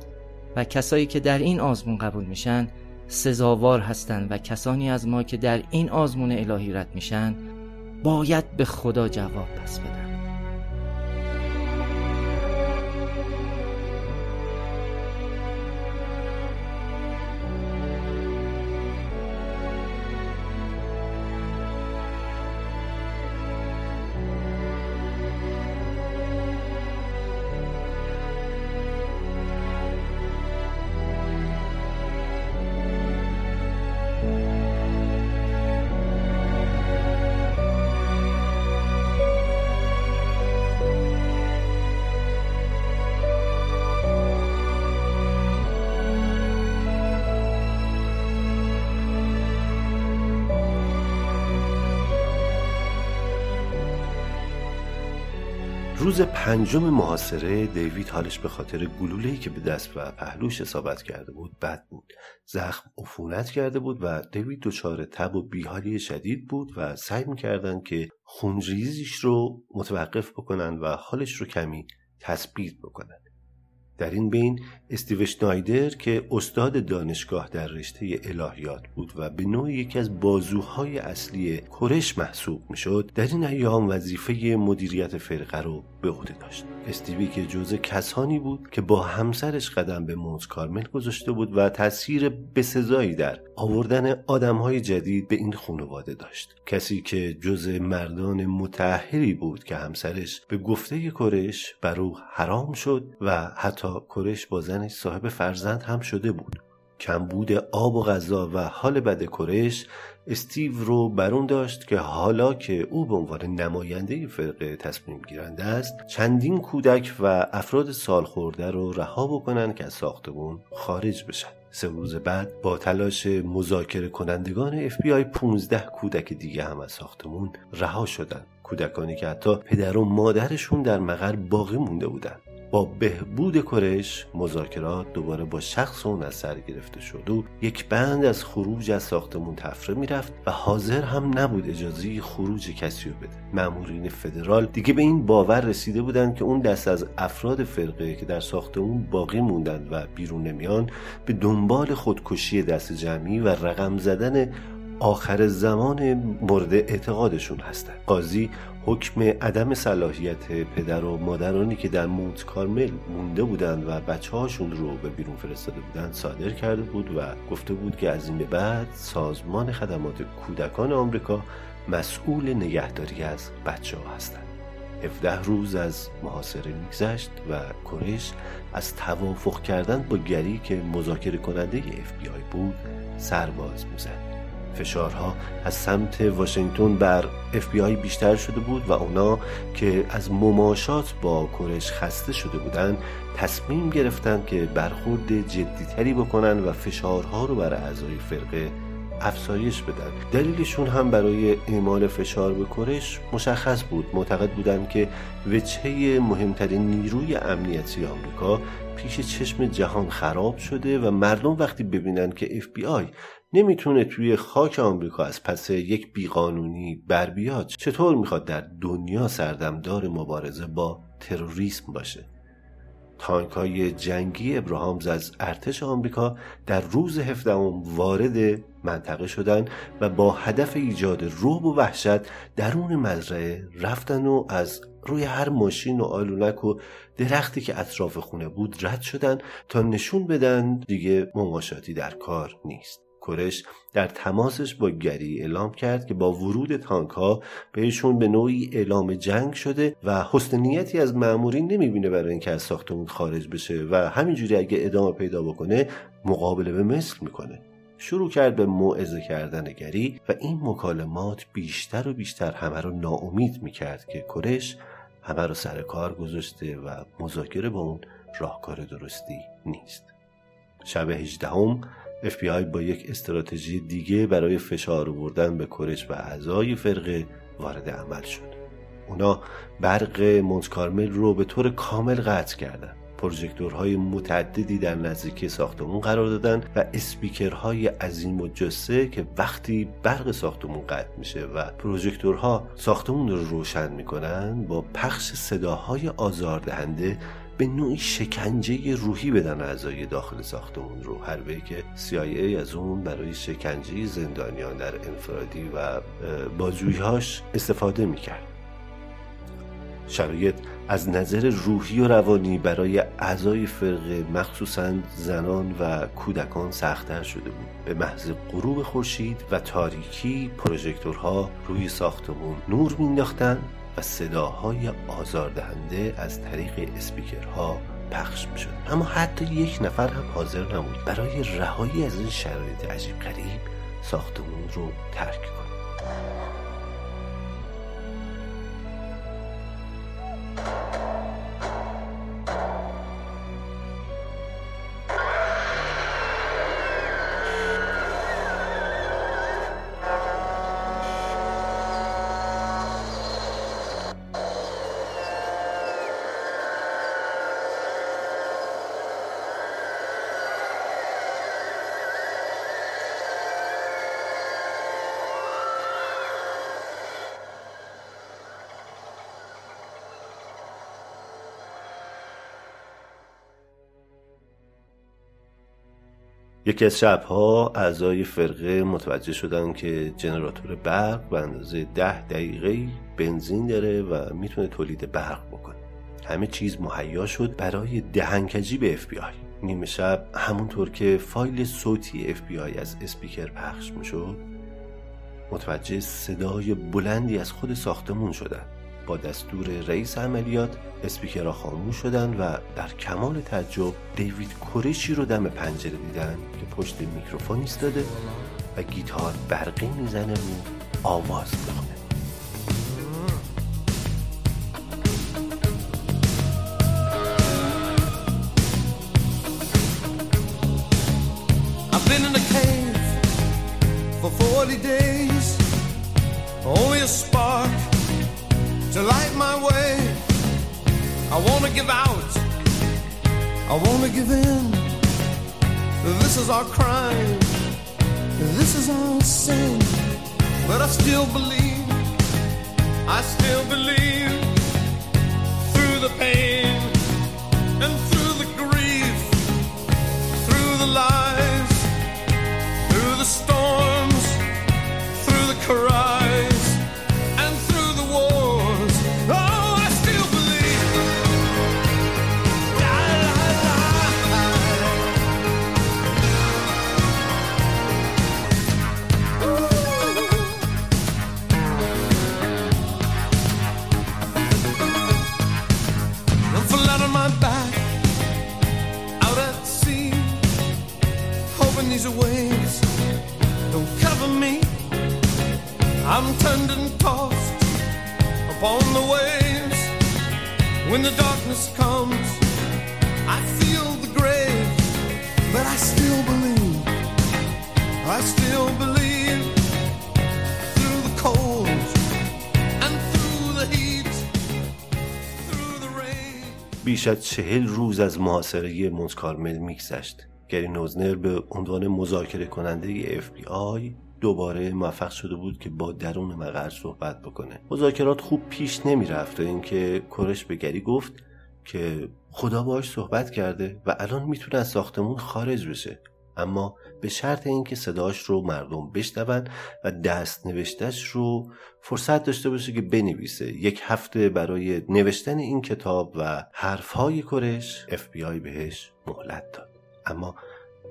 و کسایی که در این آزمون قبول میشن سزاوار هستند و کسانی از ما که در این آزمون الهی رد میشن باید به خدا جواب پس بدن. روز پنجم محاصره دیوید حالش به خاطر گلوله‌ای که به دست و پهلوش اصابت کرده بود بد بود. زخم عفونت کرده بود و دیوید دچار تب و بیحالی شدید بود و سعی می‌کردند که خونریزیش رو متوقف بکنن و حالش رو کمی تثبیت بکنن. در این بین استیو شنایدر که استاد دانشگاه در رشته الهیات بود و به نوع یکی از بازوهای اصلی کرش محسوب می‌شد در این ایام وظیفه مدیریت فرقه رو به عهده داشت. استیوی که جزء کسانی بود که با همسرش قدم به موز کارمل گذاشته بود و تاثیر بسزایی در آوردن آدمهای جدید به این خانواده داشت. کسی که جزء مردان متحری بود که همسرش به گفته کرش بر او حرام شد و حتی کرش با زنش صاحب فرزند هم شده بود. کمبود آب و غذا و حال بد کرش استیو رو برون داشت که حالا که او به عنوان نماینده فرقه تصمیم گیرنده است چندین کودک و افراد سالخورده رو رها بکنن که از ساختمون خارج بشن. سه روز بعد با تلاش مذاکره کنندگان FBI 15 کودک دیگه هم از ساختمون رها شدن. کودکانی که حتی پدر و مادرشون در مقر باقی مونده بودند با بهبود کرش مذاکرات دوباره با شخص اون از سر گرفته شد و یک بند از خروج از ساختمون تفره می‌رفت و حاضر هم نبود اجازه خروج کسی رو بده. مامورین فدرال دیگه به این باور رسیده بودند که اون دست از افراد فرقه که در ساختمون باقی موندند و بیرون نمیان به دنبال خودکشی دست جمعی و رقم زدن آخر زمان مورد اعتقادشون هستند. قاضی حکم عدم صلاحیت پدر و مادرانی که در مونت کارمل مونده بودند و بچه هاشون رو به بیرون فرستاده بودند صادر کرده بود و گفته بود که از این به بعد سازمان خدمات کودکان آمریکا مسئول نگهداری از بچه ها هستند. 17 روز از محاصره میگذشت و کرش از توافق کردن با گری که مذاکره کننده FBI بود سرباز می‌زد. فشارها از سمت واشنگتن بر FBI بیشتر شده بود و اونا که از مماشات با کرش خسته شده بودند تصمیم گرفتند که برخورد جدیتری بکنن و فشارها رو بر اعضای فرقه افزایش بدن. دلیلشون هم برای اعمال فشار به کرش مشخص بود. معتقد بودند که وجهه مهمترین نیروی امنیتی آمریکا پیش چشم جهان خراب شده و مردم وقتی ببینن که FBI نمی‌تونه توی خاک آمریکا از پس یک بیقانونی بر بیاد. چطور می‌خواد در دنیا سردمدار مبارزه با تروریسم باشه؟ تانک های جنگی ابراهامز از ارتش آمریکا در روز هفدهم وارد منطقه شدن و با هدف ایجاد روب و وحشت درون مزرعه رفتن و از روی هر ماشین و آلونک و درختی که اطراف خونه بود رد شدن تا نشون بدن دیگه مماشاتی در کار نیست. کرش در تماسش با گری اعلام کرد که با ورود تانک ها بهشون به نوعی اعلام جنگ شده و حسن نیتی از مأمورین نمی‌بینه برای اینکه از ساختمون خارج بشه و همینجوری اگه ادامه پیدا بکنه مقابله به مثل می‌کنه. شروع کرد به موعظه کردن گری و این مکالمات بیشتر و بیشتر همه رو ناامید می‌کرد که کرش همه رو سر کار گذاشته و مذاکره با اون راهکار درستی نیست. شب هجدهم FBI با یک استراتژی دیگه برای فشار آوردن به کرش و اعضای فرقه وارد عمل شد. اونا برق مونتکارمل رو به طور کامل قطع کردن. پروژکتورهای متعددی در نزدیکی ساختمون قرار دادن و اسپیکرهای عظیم و جسه که وقتی برق ساختمون قطع میشه و پروژکتورها ساختمون رو روشن می‌کنن با پخش صداهای آزاردهنده به نوعی شکنجه روحی بدن اعضای داخل ساختمون رو. هر که CIA از اون برای شکنجه زندانیان در انفرادی و بازجوییهاش استفاده می‌کرد. شرایط از نظر روحی و روانی برای اعضای فرقه مخصوصا زنان و کودکان سختتر شده بود. به محض غروب خورشید و تاریکی پروژکتورها روی ساختمون نور مینداختند و صداهای آزاردهنده از طریق اسپیکرها پخش می شد اما حتی یک نفر هم حاضر نبود برای رهایی از این شرایط عجیب غریب ساختمون رو ترک کنه. یکی از شبها اعضای فرقه متوجه شدن که جنراتور برق به اندازه ده دقیقه بنزین داره و می‌تونه تولید برق بکنه. همه چیز مهیا شد برای دهنکجی به FBI نیمه شب همونطور که فایل صوتی FBI از اسپیکر پخش می‌شد متوجه صدای بلندی از خود ساختمون شدن. با دستور رئیس عملیات اسپیکرها خاموش شدن و در کمال تعجب دیوید کرشی رو دم پنجره دیدن که پشت میکروفون ایستاده و گیتار برقی می‌زنه و آواز می‌خونه از چهل روز از محاصره مونت کارمل میگذشت. گری نوزنر به عنوان مذاکره کننده FBI دوباره موفق شده بود که با درون مقر صحبت بکنه. مذاکرات خوب پیش نمی‌رفت و اینکه کرش به گری گفت که خدا باش صحبت کرده و الان می‌تونه از ساختمون خارج بشه. اما به شرط اینکه صداش رو مردم بشنون و دست نوشتش رو فرصت داشته باشه که بنویسه. یک هفته برای نوشتن این کتاب و حرفهای کرش FBI بهش مهلت داد. اما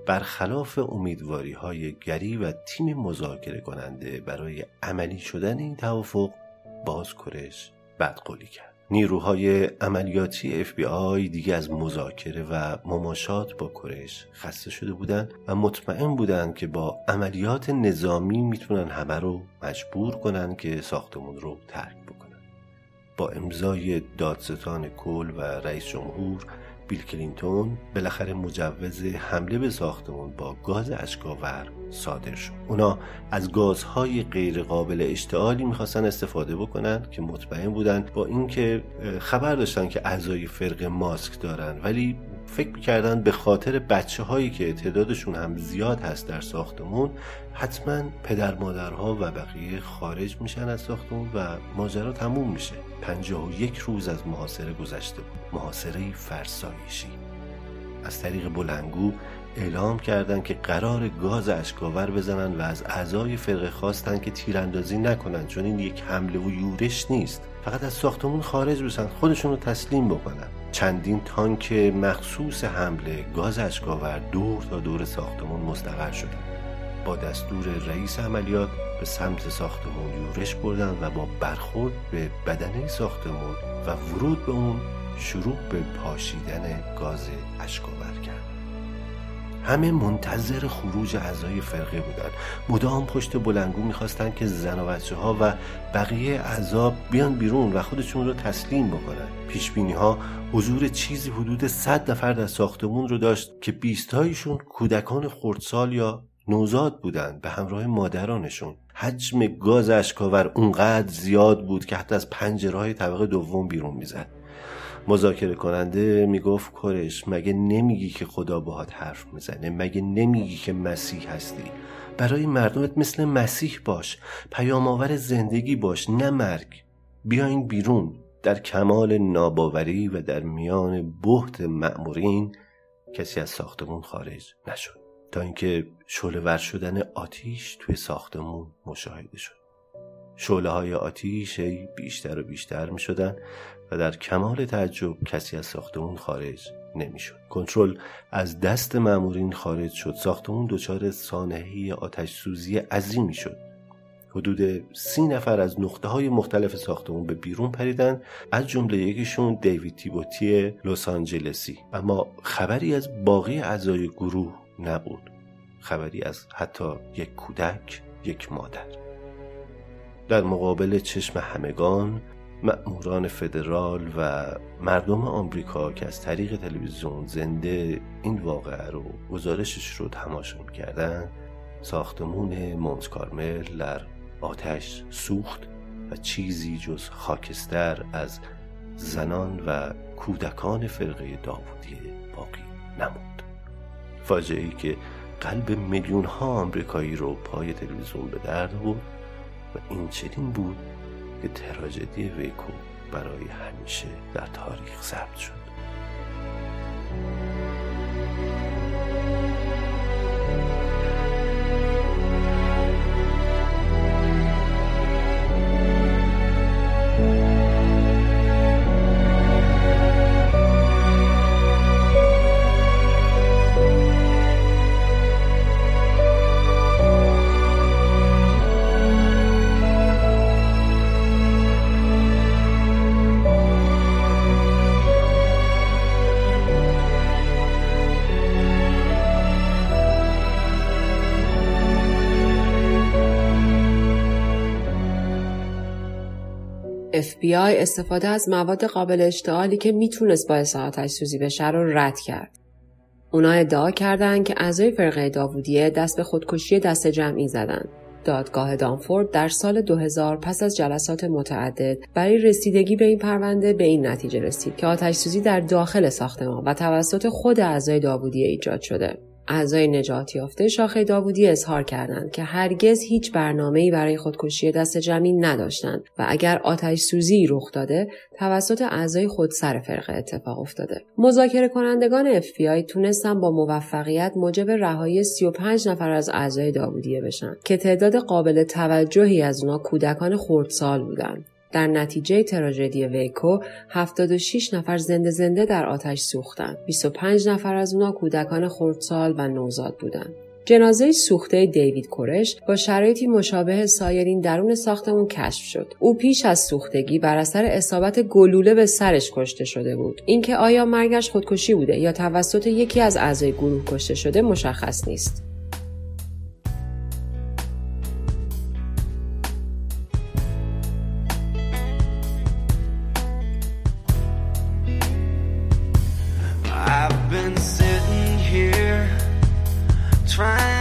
برخلاف امیدواری های گری و تیم مذاکره کننده برای عملی شدن این توافق باز کرش بدقولی کرد. نیروهای عملیاتی FBI دیگه از مذاکره و مماشات با کرش خسته شده بودند و مطمئن بودند که با عملیات نظامی می‌تونن همه رو مجبور کنن که ساختمون رو ترک بکنن. با امضای دادستان کل و رئیس جمهور بیل کلینتون بالاخره مجوز حمله به ساختمون با گاز اشکاور صادر شد. اونا از گازهای غیر قابل اشتعالی می‌خواستن استفاده بکنن که مطمئن بودن با اینکه خبر داشتن که اعضای فرق ماسک دارن ولی فکر می‌کردن به خاطر بچه هایی که تعدادشون هم زیاد هست در ساختمون حتما پدر مادرها و بقیه خارج میشن از ساختمون و ماجرا تموم میشه. پنجاه و یک روز از محاصره گذشته بود. محاصره فرسایشی. از طریق بلنگو اعلام کردند که قرار گاز اشکاور بزنن و از اعضای فرقه خواستن که تیراندازی نکنن چون این یک حمله و یورش نیست. فقط از ساختمون خارج بشن خودشون رو تسلیم بکنن. چندین تانک مخصوص حمله گاز اشکاور دور تا دور ساختمون مستقر شدن. با دستور رئیس عملیات به سمت ساختمون یورش بردن و با برخورد به بدنه ساختمون و ورود به اون شروع به پاشیدن گاز اشکاور. همه منتظر خروج اعضای فرقه بودن. مدام پشت بلنگو می‌خواستن که زن و بچه ها و بقیه اعضا بیان بیرون و خودشون رو تسلیم بکنن. پیش بینی ها حضور چیزی حدود 100 نفر در ساختمون رو داشت که بیستایشون کودکان خردسال یا نوزاد بودند به همراه مادرانشون. حجم گاز اشکاور اونقدر زیاد بود که حتی از پنجره های طبقه دوم بیرون می‌زد. مذاکره کننده می‌گفت کرش مگه نمیگی که خدا باهات حرف می‌زنه؟ مگه نمیگی که مسیح هستی؟ برای مردمت مثل مسیح باش پیام آور زندگی باش نه مرگ. بیاین بیرون در کمال ناباوری و در میان بهت مأمورین کسی از ساختمون خارج نشد. تا اینکه شعله ور شدن آتیش توی ساختمون مشاهده شد. شعله های آتیش بیشتر و بیشتر می شدن و در کمال تعجب کسی از ساختمون خارج نمی‌شد. کنترل از دست مامورین خارج شد. ساختمون دچار سانحه آتش سوزی عظیمی شد. حدود سی نفر از نقطه های مختلف ساختمون به بیرون پریدن از جمله یکیشون دیوید تیبوتی لس آنجلسی اما خبری از باقی اعضای گروه نبود خبری از حتی یک کودک یک مادر در مقابل چشم همگان مأموران فدرال و مردم آمریکا که از طریق تلویزیون زنده این واقعه رو گزارشش رو تماشا می‌کردن ساختمون مونت کارمل در آتش سوخت و چیزی جز خاکستر از زنان و کودکان فرقه داوودی باقی نموند. فاجعه ای که قلب میلیون ها آمریکایی رو پای تلویزیون به درد بود و این چنین بود که تراژدی ویکو برای همیشه در تاریخ ثبت شد. FBI استفاده از مواد قابل اشتعالی که می‌تونست باعث آتش سوزی بشه رو رد کرد. اونا ادعا کردند که اعضای فرقه داوودیه دست به خودکشی دست جمعی زدند. دادگاه دانفورد در سال 2000 پس از جلسات متعدد برای رسیدگی به این پرونده به این نتیجه رسید که آتش سوزی در داخل ساختمان و توسط خود اعضای داوودیه ایجاد شده. اعضای نجات یافته شاخه داوودی اظهار کردند که هرگز هیچ برنامه‌ای برای خودکشی دست جمعی نداشتند و اگر آتش سوزی رخ داده توسط اعضای خودسر فرقه اتفاق افتاده. مذاکره کنندگان FBI تونستن با موفقیت موجب رهایی 35 نفر از اعضای داوودیه بشن که تعداد قابل توجهی از اونا کودکان خردسال بودند. در نتیجه تراژدی ویکو 76 نفر زنده زنده در آتش سوختند. 25 نفر از اونا کودکان خردسال و نوزاد بودند. جنازه سوخته دیوید کورش با شرایطی مشابه سایرین درون ساختمون کشف شد. او پیش از سوختگی بر اثر اصابت گلوله به سرش کشته شده بود. اینکه آیا مرگش خودکشی بوده یا توسط یکی از اعضای گروه کشته شده مشخص نیست. Trying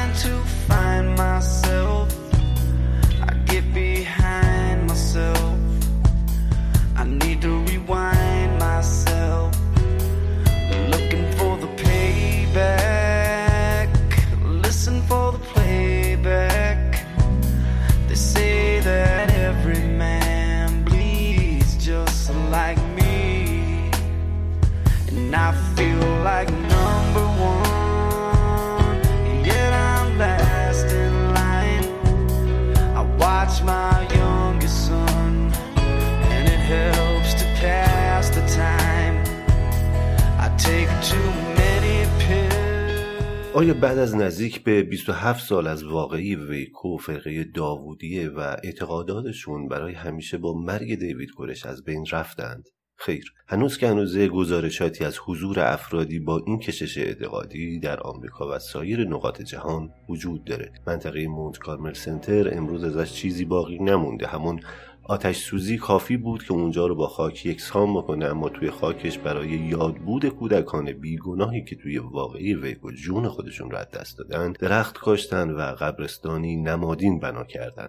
نزدیک به 27 سال از واقعی ویکو فرقه داوودیه و اعتقاداتشون برای همیشه با مرگ دیوید کورش از بین رفتند؟ خیر هنوز که هنوزه گزارشاتی از حضور افرادی با این کشش اعتقادی در آمریکا و سایر نقاط جهان وجود داره منطقه مونت کارمل سنتر امروز ازش چیزی باقی نمونده همون آتش سوزی کافی بود که اونجا رو با خاک یکسان بکنه اما توی خاکش برای یادبود کودکان بیگناهی که توی واقعی ویگو جون خودشون رو از دست دادن درخت کاشتن و قبرستانی نمادین بنا کردن.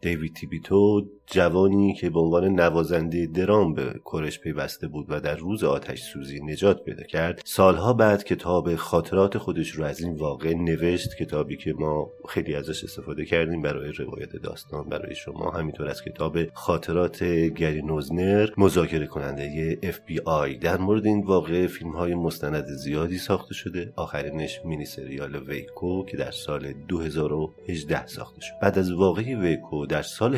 دیوید تیبیتو جوانی که به عنوان نوازنده درام به کورش پیوسته بود و در روز آتش سوزی نجات پیدا کرد سالها بعد کتاب خاطرات خودش رو از این واقع نوشت کتابی که ما خیلی ازش استفاده کردیم برای روایت داستان برای شما. همینطور از کتاب خاطرات گری نوزنر مذاکره کننده FBI در مورد این واقع فیلم های مستند زیادی ساخته شده. آخرینش مینی سریال ویکو که در سال 2018 ساخته شد. بعد از واقعی ویکو در سال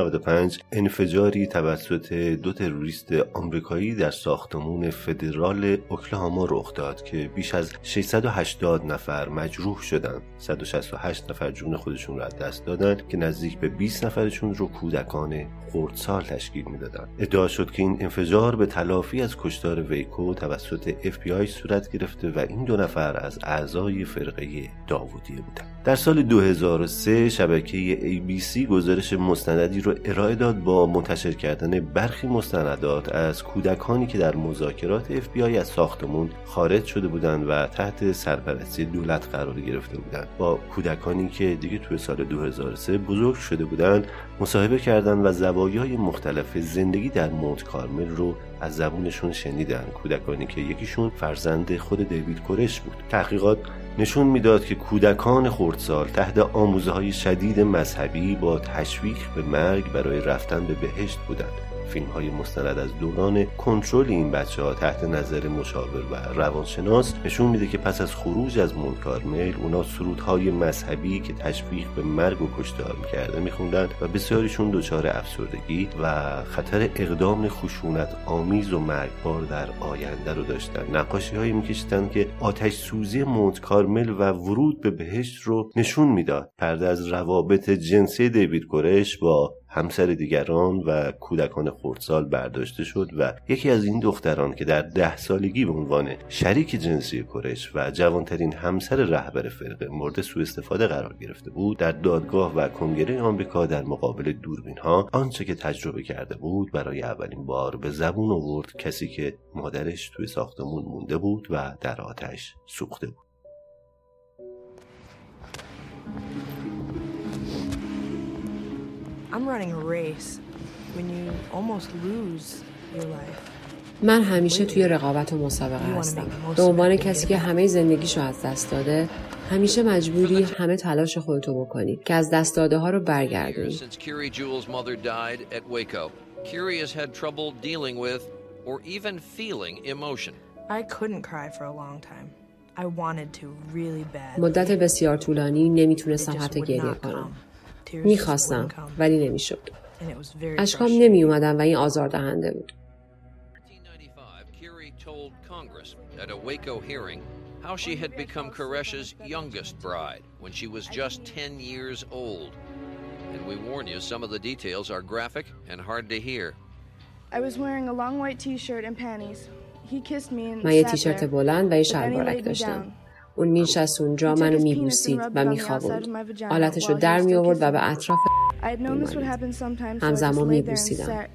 1995 انفجاری توسط دو تروریست آمریکایی در ساختمون فدرال اوکلاهاما رخ داد که بیش از 680 نفر مجروح شدند. 168 نفر جون خودشون را از دست دادن که نزدیک به 20 نفرشون رو کودکان خردسال تشکیل می‌دادند ادعا شد که این انفجار به تلافی از کشتار ویکو توسط FBI صورت گرفته و این دو نفر از اعضای فرقه داوودیه بودند. در سال 2003 شبکه ABC گزارش مستندی رو ارائه داد با منتشر کردن برخی مستندات از کودکانی که در مذاکرات FBI از ساختمون خارج شده بودند و تحت سرپرستی دولت قرار گرفته بودند. با کودکانی که دیگه توی سال 2003 بزرگ شده بودند مصاحبه کردند و زوایای مختلف زندگی در مونت کارمل رو از زبونشون شنیدن کودکانی که یکیشون فرزند خود دیوید کورش بود. تحقیقات نشون می‌داد که کودکان خردسال تحت آموزه های شدید مذهبی با تشویق به مرگ برای رفتن به بهشت بودند. فیلم های مستند از دوران کنترل این بچه ها تحت نظر مشاور و روانشناس نشون میده که پس از خروج از مونکارمل اونا سرودهای مذهبی که تشویق به مرگ و کشتار می‌کرده میخوندن و بسیاریشون دچار افسردگی و خطر اقدام خشونت آمیز و مرگبار در آینده رو داشتن. نقاشی هایی میکشیدن که آتش سوزی کارمل و ورود به بهشت رو نشون می‌داد. پرده از روابط جنسی دیوید کورش با همسر دیگران و کودکان خردسال برداشته شد و یکی از این دختران که در ده سالگی به عنوان شریک جنسی کرش و جوانترین همسر رهبر فرقه مورد سوء استفاده قرار گرفته بود در دادگاه و کنگره آمریکا در مقابل دوربین ها آنچه که تجربه کرده بود برای اولین بار به زبون آورد کسی که مادرش توی ساختمون مونده بود و در آتش سوخته بود. I'm running a race when you almost lose your life. من همیشه توی رقابت و مسابقه هستم. به عنوان کسی که همه زندگیش رو از دست داده همیشه مجبوری همه تلاش خودتو بکنی که از دست داده ها رو برگردونی. مدت بسیار طولانی نمی‌تونستم حتی گریه کنم می‌خواستم. ولی نمی‌شد And it was very اشکام. نمی اومدن و این آزاردهنده بود 1995, Curie told Congress at a Waco hearing how she had become Koresh's youngest bride when she was just 10 years old. And we warn you, some of the details are graphic and hard to hear. I was wearing a long white t-shirt and panties. He kissed me and من یه sat تیشرت there. بلند و یه But then he شلوارک laid me داشتم اون مینشست اونجا منو میبوسید و میخوابوند آلتش رو در میآورد و به اطراف همزمان میبوسیدم.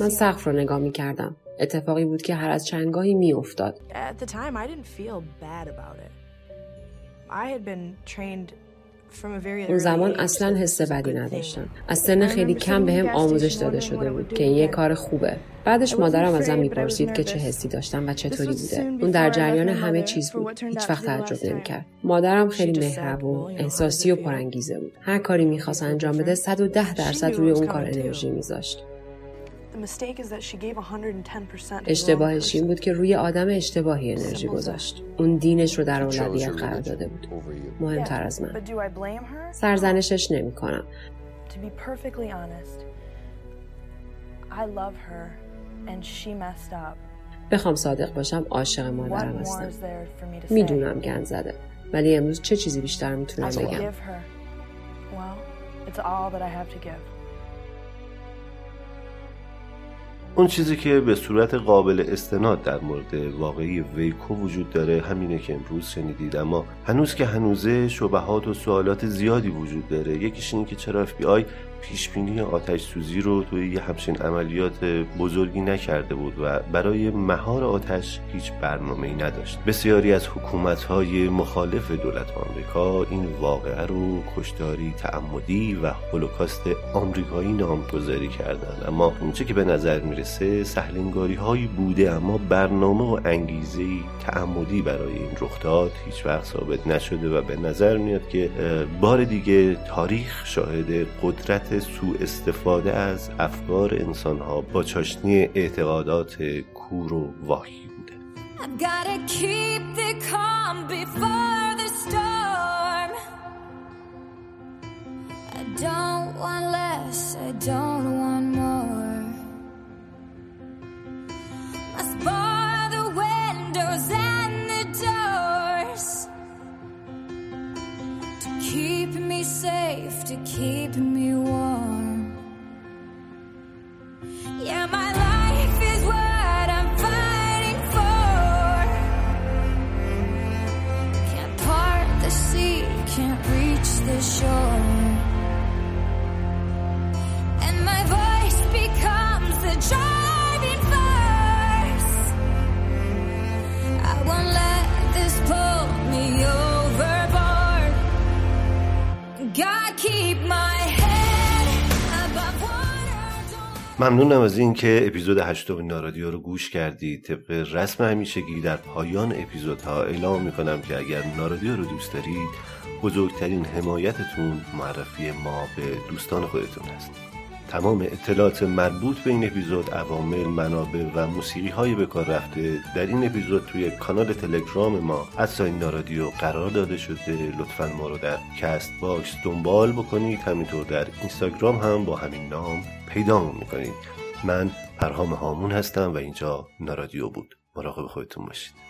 من سقف رو نگاه می‌کردم. اتفاقی بود که هر از چنگاهی میافتاد. اون زمان اصلا حس بدی. نداشتم. از سن خیلی کم به هم آموزش داده شده بود که این یه کار خوبه. بعدش مادرم ازم می‌پرسید که چه حسی داشتم و چطوری بوده. اون در جریان همه چیز بود. هیچ وقت تعجب نمی‌کرد. مادرم خیلی مهربون احساسی و پرانگیزه بود. هر کاری می‌خواست انجام بده 110 درصد روی اون کار انرژی میذاشت. اشتباهش این. بود که روی آدم اشتباهی انرژی گذاشت. اون دینش رو در اولویت قرار داده بود. مهمتر از من. But do I blame her? سرزنشش نمی کنم To be perfectly honest, I love her, and she messed up. بخوام صادق باشم عاشق مادرم هستم. to? می‌دونم گند زده. ولی امروز چه چیزی بیشتر I می‌تونم could بگم اون چیزی که به صورت قابل استناد در مورد واقعی ویکو وجود داره همینه که امروز شنیدید. اما هنوز که هنوزه شبهات و سوالات زیادی وجود داره یکیش اینه که چرا آی پیش بینی آتش سوزی رو توی یه همچین عملیات بزرگی نکرده بود و برای مهار آتش هیچ برنامه‌ای نداشت. بسیاری از حکومت‌های مخالف دولت آمریکا این واقعه رو کشتاری تعمدی و هولوکاست آمریکایی نامگذاری کردن اما اونچه که به نظر می‌رسه سهلنگاری هایی بوده اما برنامه و انگیزه تعمدی برای این رخ داد هیچ وقت ثابت نشده و به نظر میاد که بار دیگه تاریخ شاهد قدرت سوء استفاده از افکار انسان ها با چاشنی اعتقادات کور و واهی بوده. Keep me safe, to keep me warm. ممنونم از این که اپیزود هشتم نارادیو رو گوش کردید طبق رسم همیشگی در پایان اپیزودها اعلام می‌کنم که اگر نارادیو رو دوست دارید بزرگترین حمایتتون معرفی ما به دوستان خودتون هست. تمام اطلاعات مربوط به این اپیزود عوامل منابع و موسیقی های به کار رفته در این اپیزود توی کانال تلگرام ما at sign نارادیو قرار داده شده. لطفا ما رو در Castbox دنبال بکنید. همینطور در اینستاگرام هم با همین نام پیدا می‌کنید. من پرهام هامون هستم و اینجا نارادیو بود. مراقب خودتون باشید.